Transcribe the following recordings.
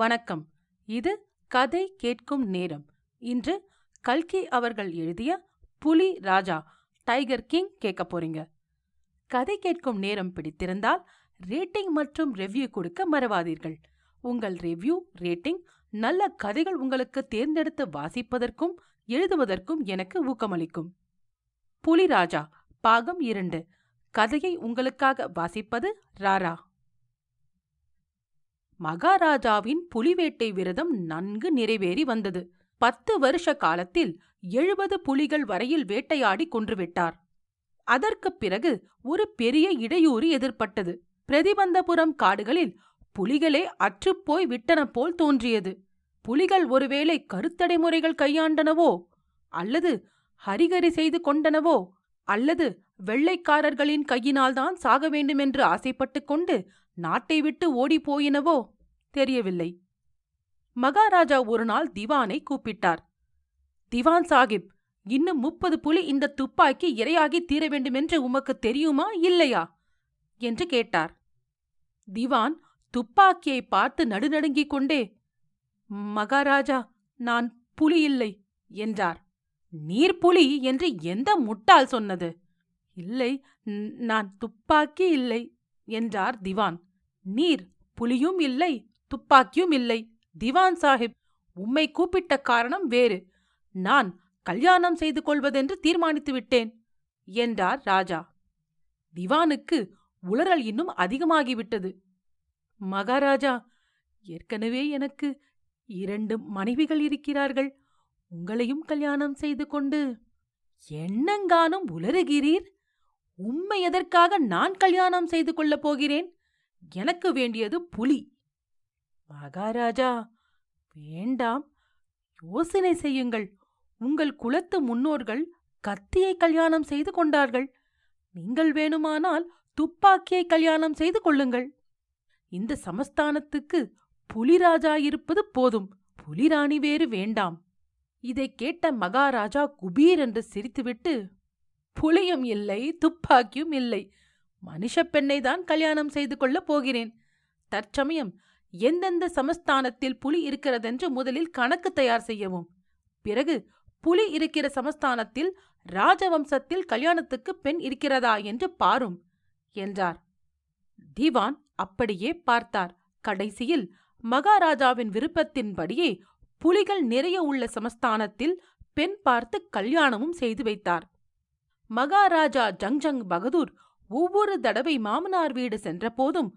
வணக்கம். இது கதை கேட்கும் நேரம். இன்று கல்கி அவர்கள் எழுதிய புலி ராஜா டைகர் கிங் கேட்க போறீங்க. கதை கேட்கும் நேரம் பிடித்திருந்தால் ரேட்டிங் மற்றும் ரெவ்யூ கொடுக்க மறவாதீர்கள். உங்கள் ரெவ்யூ ரேட்டிங் நல்ல கதைகள் உங்களுக்கு தேர்ந்தெடுத்து வாசிப்பதற்கும் எழுதுவதற்கும் எனக்கு ஊக்கமளிக்கும். புலி ராஜா பாகம் இரண்டு. கதையை உங்களுக்காக வாசிப்பது ராரா. மகாராஜாவின் புலிவேட்டை விரதம் நன்கு நிறைவேறி வந்தது. பத்து வருஷ காலத்தில் எழுபது புலிகள் வரையில் வேட்டையாடி கொன்றுவிட்டார் அதற்குப் பிறகு ஒரு பெரிய இடையூறு எதிர்ப்பட்டது பிரதிபந்தபுரம் காடுகளில் புலிகளே அற்றுப்போய் விட்டன போல் தோன்றியது. புலிகள் ஒருவேளை கருத்தடை முறைகள் கையாண்டனவோ அல்லது ஹரிகரி செய்து கொண்டனவோ அல்லது வெள்ளைக்காரர்களின் கையினால்தான் சாக வேண்டுமென்று ஆசைப்பட்டுக் கொண்டு நாட்டை விட்டு ஓடிப் போயினவோ? தெரியவில்லை. மகாராஜா ஒரு நாள் திவானை கூப்பிட்டார். திவான் சாகிப் இன்னும் முப்பது புலி இந்த துப்பாக்கி இரையாகி தீர வேண்டுமென்று உமக்கு தெரியுமா இல்லையா? என்று கேட்டார். திவான் துப்பாக்கியை பார்த்து நடுநடுங்கிக் கொண்டே மகாராஜா நான் புலி இல்லை என்றார். நீர் புலி என்று எந்த முட்டாள் சொன்னது? இல்லை நான் துப்பாக்கி இல்லை என்றார் திவான். நீர் புலியும் இல்லை துப்பாக்கியும் இல்லை. திவான் சாஹிப் உம்மை கூப்பிட்ட காரணம் வேறு. நான் கல்யாணம் செய்து கொள்வதென்று தீர்மானித்து விட்டேன் என்றார் ராஜா. திவானுக்கு உளறல் இன்னும் அதிகமாகிவிட்டது. மகாராஜா ஏற்கனவே எனக்கு இரண்டு மனைவிகள் இருக்கிறார்கள். உங்களையும் கல்யாணம் செய்து கொண்டு என்னங்கானும் உளறுகிறீர்? உம்மை எதற்காக நான் கல்யாணம் செய்து கொள்ளப் போகிறேன்? எனக்கு வேண்டியது புலி. மகாராஜா வேண்டாம். யோசனை செய்யுங்கள். உங்கள் குலத்து முன்னோர்கள் கத்தியை கல்யாணம் செய்து கொண்டார்கள். நீங்கள் வேணுமானால் துப்பாக்கியை கல்யாணம் செய்து கொள்ளுங்கள். இந்த சமஸ்தானத்துக்கு புலிராஜா இருப்பது போதும். புலிராணி வேறு வேண்டாம். இதைக் கேட்ட மகாராஜா குபீர் என்று சிரித்துவிட்டு புலியும் இல்லை துப்பாக்கியும் இல்லை. மனுஷப் பெண்ணை தான் கல்யாணம் செய்து கொள்ளப் போகிறேன். தற்சமயம் எந்தெந்த சமஸ்தானத்தில் புலி இருக்கிறதென்று முதலில் கணக்கு தயார் செய்யவும். பிறகு புலி இருக்கிற சமஸ்தானத்தில் ராஜவம்சத்தில் கல்யாணத்துக்கு பெண் இருக்கிறதா என்று பாரும் என்றார். திவான் அப்படியே பார்த்தார். கடைசியில் மகாராஜாவின் விருப்பத்தின்படியே புலிகள் நிறைய உள்ள சமஸ்தானத்தில் பெண் பார்த்து கல்யாணமும் செய்து வைத்தார். மகாராஜா ஜங்ஜங் பகதூர் ஒவ்வொரு தடவை மாமனார் வீடு சென்றபோதும்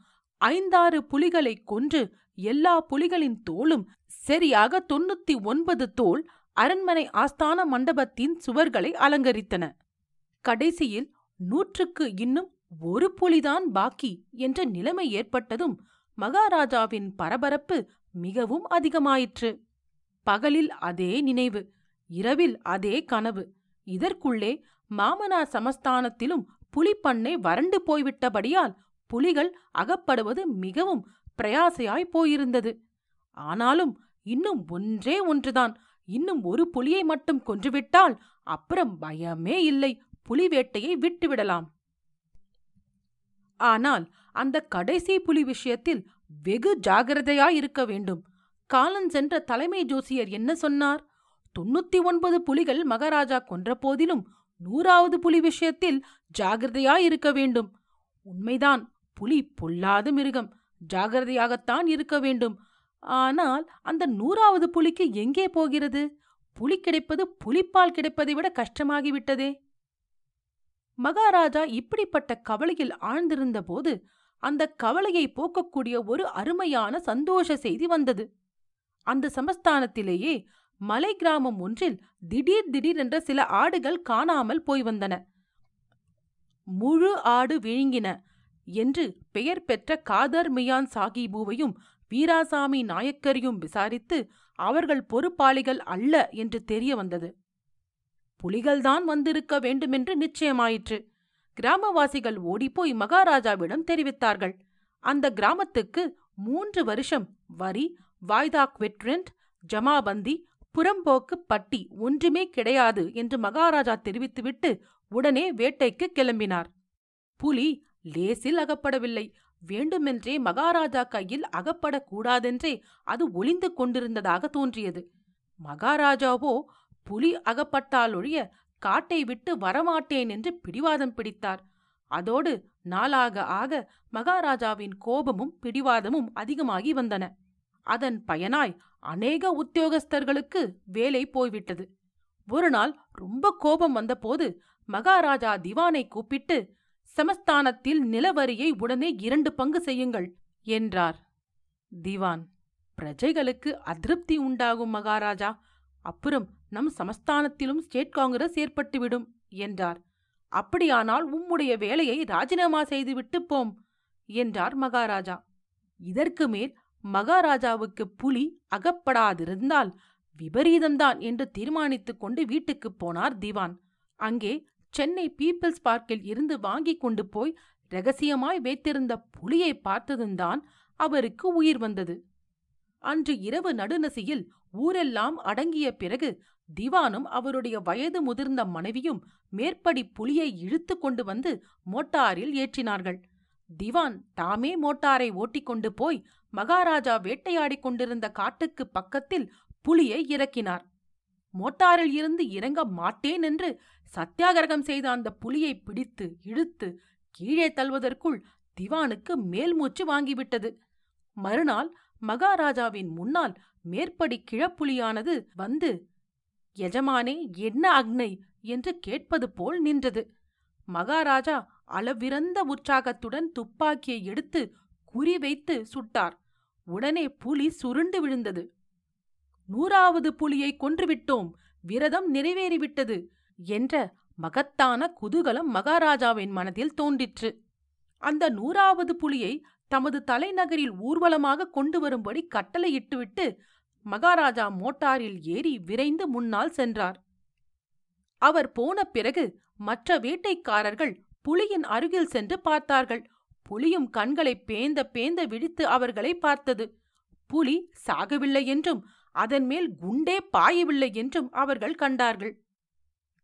ஐந்தாறு புலிகளை கொன்று எல்லா புலிகளின் தோளும் சரியாக தொண்ணூத்தி ஒன்பது தோல் அரண்மனை ஆஸ்தான மண்டபத்தின் சுவர்களை அலங்கரித்தன. கடைசியில் நூற்றுக்கு இன்னும் ஒரு புலிதான் பாக்கி என்ற நிலைமை ஏற்பட்டதும் மகாராஜாவின் பரபரப்பு மிகவும் அதிகமாயிற்று. பகலில் அதே நினைவு இரவில் அதே கனவு. இதற்குள்ளே மாமனார் சமஸ்தானத்திலும் புலிப்பண்ணை வறண்டு போய்விட்டபடியால் புலிகள் அகப்படுவது மிகவும் பிரயாசையாய் போயிருந்தது. ஆனாலும் இன்னும் ஒன்றே ஒன்றுதான். இன்னும் ஒரு புலியை மட்டும் கொன்றுவிட்டால் அப்புறம் பயமே இல்லை. புலி வேட்டையை விட்டுவிடலாம். ஆனால் அந்த கடைசி புலி விஷயத்தில் வெகு ஜாகிரதையாயிருக்க வேண்டும். காலஞ்சென்ற தலைமை ஜோசியர் என்ன சொன்னார்? தொண்ணூத்தி ஒன்பது புலிகள் மகாராஜா கொன்ற போதிலும் நூறாவது புலி விஷயத்தில் ஜாகிரதையாயிருக்க வேண்டும். உண்மைதான். புலி பொல்லாத மிருகம். ஜாகிரதையாகத்தான் இருக்க வேண்டும். ஆனால் அந்த நூறாவது புலிக்கு எங்கே போகிறது? புலி கிடைப்பது புலிப்பால் கிடைப்பதை விட கஷ்டமாகிவிட்டதே. மகாராஜா இப்படிப்பட்ட கவலையில் ஆழ்ந்திருந்தபோது அந்த கவலையை போக்கக்கூடிய ஒரு அருமையான சந்தோஷ செய்தி வந்தது. அந்த சமஸ்தானத்திலேயே மலை கிராமம் ஒன்றில் திடீர் திடீரென்ற சில ஆடுகள் காணாமல் போய் வந்தன. முழு ஆடு விழுங்கின. என்று பெயர் பெற்ற காதர் மியான் சாகிபுவையும் வீராசாமி நாயக்கரையும் விசாரித்து அவர்கள் பொறுப்பாளிகள் அல்ல என்று தெரிய வந்தது. புலிகள்தான் வந்திருக்க வேண்டுமென்று நிச்சயமாயிற்று. கிராமவாசிகள் ஓடிப்போய் மகாராஜாவிடம் தெரிவித்தார்கள். அந்த கிராமத்துக்கு மூன்று வருஷம் வரி வாய்தா குவிட்ரெண்ட் ஜமாபந்தி புறம்போக்கு பட்டி ஒன்றுமே கிடையாது என்று மகாராஜா தெரிவித்துவிட்டு உடனே வேட்டைக்கு கிளம்பினார். புலி லேசில் அகப்படவில்லை. வேண்டுமென்றே மகாராஜா கையில் அகப்படக்கூடாதென்றே அது ஒளிந்து கொண்டிருந்ததாக தோன்றியது. மகாராஜாவோ புலி அகப்பட்டாலொழிய காட்டை விட்டு வரமாட்டேன் என்று பிடிவாதம் பிடித்தார். அதோடு நாளாக ஆக மகாராஜாவின் கோபமும் பிடிவாதமும் அதிகமாகி வந்தன. அதன் பயனாய் அநேக உத்தியோகஸ்தர்களுக்கு வேலை போய்விட்டது. ஒரு நாள் ரொம்ப கோபம் வந்தபோது மகாராஜா திவானை கூப்பிட்டு சமஸ்தானத்தில் நிலவரியை உடனே இரண்டு பங்கு செய்யுங்கள் என்றார். திவான் பிரஜைகளுக்கு அதிருப்தி உண்டாகும் மகாராஜா. அப்புறம் நம் சமஸ்தானத்திலும் ஸ்டேட் காங்கிரஸ் ஏற்பட்டுவிடும் என்றார். அப்படியானால் உம்முடைய வேலையை ராஜினாமா செய்துவிட்டு போம் என்றார் மகாராஜா. இதற்கு மேல் மகாராஜாவுக்கு புலி அகப்படாதிருந்தால் விபரீதம்தான் என்று தீர்மானித்துக் கொண்டு வீட்டுக்குப் போனார் திவான். அங்கே சென்னை பீப்பிள்ஸ் பார்க்கில் இருந்து வாங்கிக் கொண்டு போய் ரகசியமாய் வைத்திருந்த புலியை பார்த்ததும்தான் அவருக்கு உயிர் வந்தது. அன்று இரவு நடுநசியில் ஊரெல்லாம் அடங்கிய பிறகு திவானும் அவருடைய வயது முதிர்ந்த மனைவியும் மேற்படி புலியை இழுத்து கொண்டு வந்து மோட்டாரில் ஏற்றினார்கள். திவான் தாமே மோட்டாரை ஓட்டிக்கொண்டு போய் மகாராஜா வேட்டையாடிக் கொண்டிருந்த காட்டுக்கு பக்கத்தில் புலியை இறக்கினார். மோட்டாரில் இருந்து இறங்க மாட்டேன் என்று சத்தியாகிரகம் செய்த அந்த புலியை பிடித்து இழுத்து கீழே தள்ளுவதற்குள் திவானுக்கு மேல் மூச்சு வாங்கிவிட்டது. மறுநாள் மகாராஜாவின் முன்னால் மேற்படி கிழப்புலியானது வந்து எஜமானே என்ன அக்னை? என்று கேட்பது போல் நின்றது. மகாராஜா அளவிறந்த உற்சாகத்துடன் துப்பாக்கியை எடுத்து குறிவைத்து சுட்டார். உடனே புலி சுருண்டு விழுந்தது. நூறாவது புலியை கொன்றுவிட்டோம். விரதம் நிறைவேறிவிட்டது என்ற மகத்தான குதூகலம் மகாராஜாவின் மனதில் தோன்றிற்று. அந்த நூறாவது புலியை தமது தலைநகரில் ஊர்வலமாக கொண்டு வரும்படி கட்டளையிட்டுவிட்டு மகாராஜா மோட்டாரில் ஏறி விரைந்து முன்னால் சென்றார். அவர் போன பிறகு மற்ற வேட்டைக்காரர்கள் புலியின் அருகில் சென்று பார்த்தார்கள். புலியும் கண்களை பேந்த பேந்த விழித்து அவர்களை பார்த்தது. புலி சாகவில்லை என்றும் அதன் மேல் குண்டே பாயவில்லை என்றும் அவர்கள் கண்டார்கள்.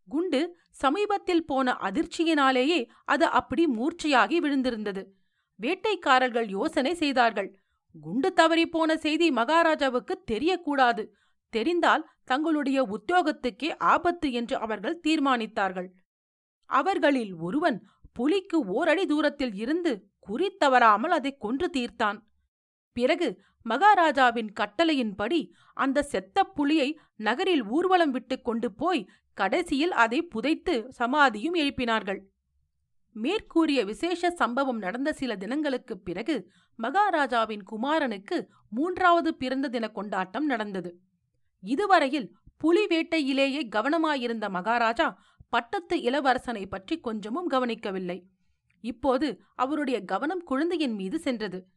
குண்டு சமீபத்தில் போன அதிர்ச்சியினாலேயே அது அப்படி மூர்ச்சையாகி விழுந்திருந்தது. வேட்டைக்காரர்கள் யோசனை செய்தார்கள். குண்டு தவறி போன செய்தி மகாராஜாவுக்கு தெரியக்கூடாது. தெரிந்தால் தங்களுடைய உத்தியோகத்துக்கே ஆபத்து என்று அவர்கள் தீர்மானித்தார்கள். அவர்களில் ஒருவன் புலிக்கு ஓரடி தூரத்தில் இருந்து குறி தவறாமல் அதை கொன்று தீர்த்தான். பிறகு மகாராஜாவின் கட்டளையின்படி அந்த செத்த புலியை நகரில் ஊர்வலம் விட்டு கொண்டு போய் கடைசியில் அதை புதைத்து சமாதியும் எழுப்பினார்கள். மேற்கூறிய விசேஷ சம்பவம் நடந்த சில தினங்களுக்குப் பிறகு மகாராஜாவின் குமாரனுக்கு மூன்றாவது பிறந்த தின கொண்டாட்டம் நடந்தது. இதுவரையில் புலி வேட்டையிலேயே கவனமாயிருந்த மகாராஜா பட்டத்து இளவரசனை பற்றி கொஞ்சமும் கவனிக்கவில்லை. இப்போது அவருடைய கவனம் குழந்தையின் மீது சென்றது.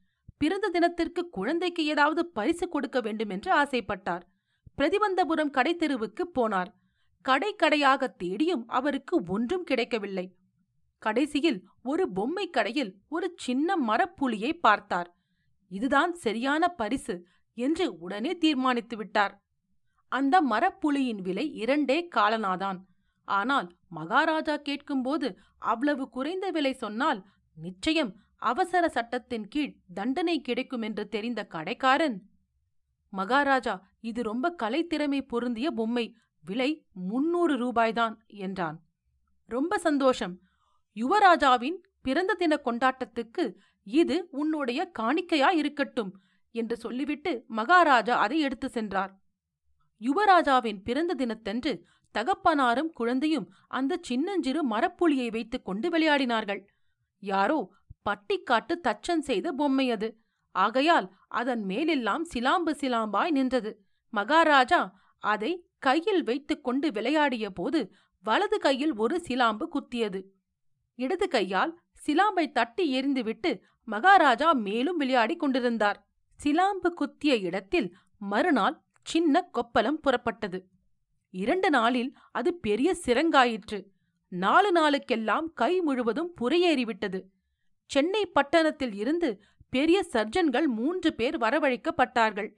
பிறந்த தினத்திற்கு குழந்தைக்கு ஏதாவது பரிசு கொடுக்க வேண்டும் என்று ஆசைப்பட்டார். பிரதிபந்தபுரம் கடைத்தெருவுக்கு போனார். கடை கடையாக தேடியும் அவருக்கு ஒன்றும் கிடைக்கவில்லை. கடைசியில் ஒரு பொம்மை கடையில் ஒரு சின்ன மரப்புலியை பார்த்தார். இதுதான் சரியான பரிசு என்று உடனே தீர்மானித்து விட்டார். அந்த மரப்புலியின் விலை இரண்டே காலனாதான். ஆனால் மகாராஜா கேட்கும்போது அவ்வளவு குறைந்த விலை சொன்னால் நிச்சயம் அவசர சட்டத்தின் கீழ் தண்டனை கிடைக்கும் என்று தெரிந்த கடைக்காரன் மகாராஜா இது ரொம்ப கலைத்திறமை பொருந்திய பொம்மை. விலை முன்னூறு ரூபாய்தான் என்றான். ரொம்ப சந்தோஷம். யுவராஜாவின் பிறந்த தின கொண்டாட்டத்துக்கு இது உன்னுடைய காணிக்கையா இருக்கட்டும் என்று சொல்லிவிட்டு மகாராஜா அதை எடுத்து சென்றார். யுவராஜாவின் பிறந்த தினத்தன்று தகப்பனாரும் குழந்தையும் அந்த சின்னஞ்சிறு மரப்புலியை வைத்துக் கொண்டு விளையாடினார்கள். யாரோ பட்டிக்காட்டு தச்சன் செய்த பொம்மை அது. ஆகையால் அதன் மேலெல்லாம் சிலாம்பு சிலாம்பாய் நின்றது. மகாராஜா அதை கையில் வைத்துக் கொண்டு விளையாடிய போது வலது கையில் ஒரு சிலாம்பு குத்தியது. இடது கையால் சிலாம்பை தட்டி எறிந்துவிட்டு மகாராஜா மேலும் விளையாடிக் கொண்டிருந்தார். சிலாம்பு குத்திய இடத்தில் மறுநாள் சின்ன கொப்பலம் புறப்பட்டது. இரண்டு நாளில் அது பெரிய சிறங்காயிற்று நாலு நாளுக்கெல்லாம் கை முழுவதும் புறையேறிவிட்டது சென்னை பட்டணத்தில் இருந்து பெரிய சர்ஜன்கள் மூன்று பேர் வரவழைக்கப்பட்டார்கள்.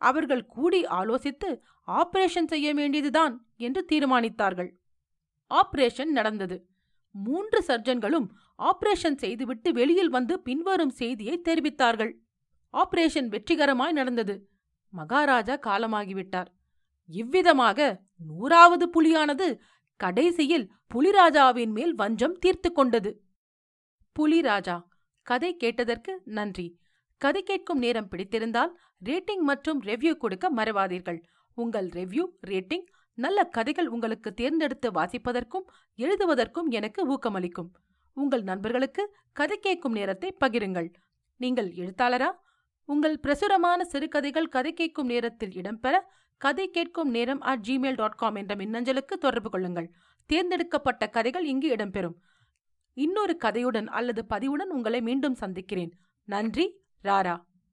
அவர்கள் கூடி ஆலோசித்து ஆபரேஷன் செய்ய வேண்டியதுதான் என்று தீர்மானித்தார்கள். ஆபரேஷன் நடந்தது. மூன்று சர்ஜன்களும் ஆபரேஷன் செய்துவிட்டு வெளியில் வந்து பின்வரும் செய்தியை தெரிவித்தார்கள். ஆபரேஷன் வெற்றிகரமாய் நடந்தது. மகாராஜா காலமாகிவிட்டார். இவ்விதமாக நூறாவது புலியானது கடைசியில் புலிராஜாவின் மேல் வஞ்சம் தீர்த்து கொண்டது. புலிராஜா கதை கேட்டதற்கு நன்றி. கதை கேட்கும் நேரம் பிடித்திருந்தால் ரேட்டிங் மற்றும் ரெவ்யூ கொடுக்க மறவாதீர்கள். உங்கள் ரெவ்யூ ரேட்டிங் நல்ல கதைகள் உங்களுக்கு தேர்ந்தெடுத்து வாசிப்பதற்கும் எழுதுவதற்கும் எனக்கு ஊக்கமளிக்கும். உங்கள் நண்பர்களுக்கு கதை கேட்கும் நேரத்தை பகிருங்கள். நீங்கள் எழுத்தாளரா? உங்கள் பிரசுரமான சிறுகதைகள் கதை கேட்கும் நேரத்தில் இடம்பெற கதை கேட்கும் நேரம் அட் ஜிமெயில் டாட் காம் என்ற மின்னஞ்சலுக்கு தொடர்பு கொள்ளுங்கள். தேர்ந்தெடுக்கப்பட்ட கதைகள் இங்கு இடம்பெறும். இன்னொரு கதையுடன் அல்லது பதிவுடன் உங்களை மீண்டும் சந்திக்கிறேன். நன்றி ராரா.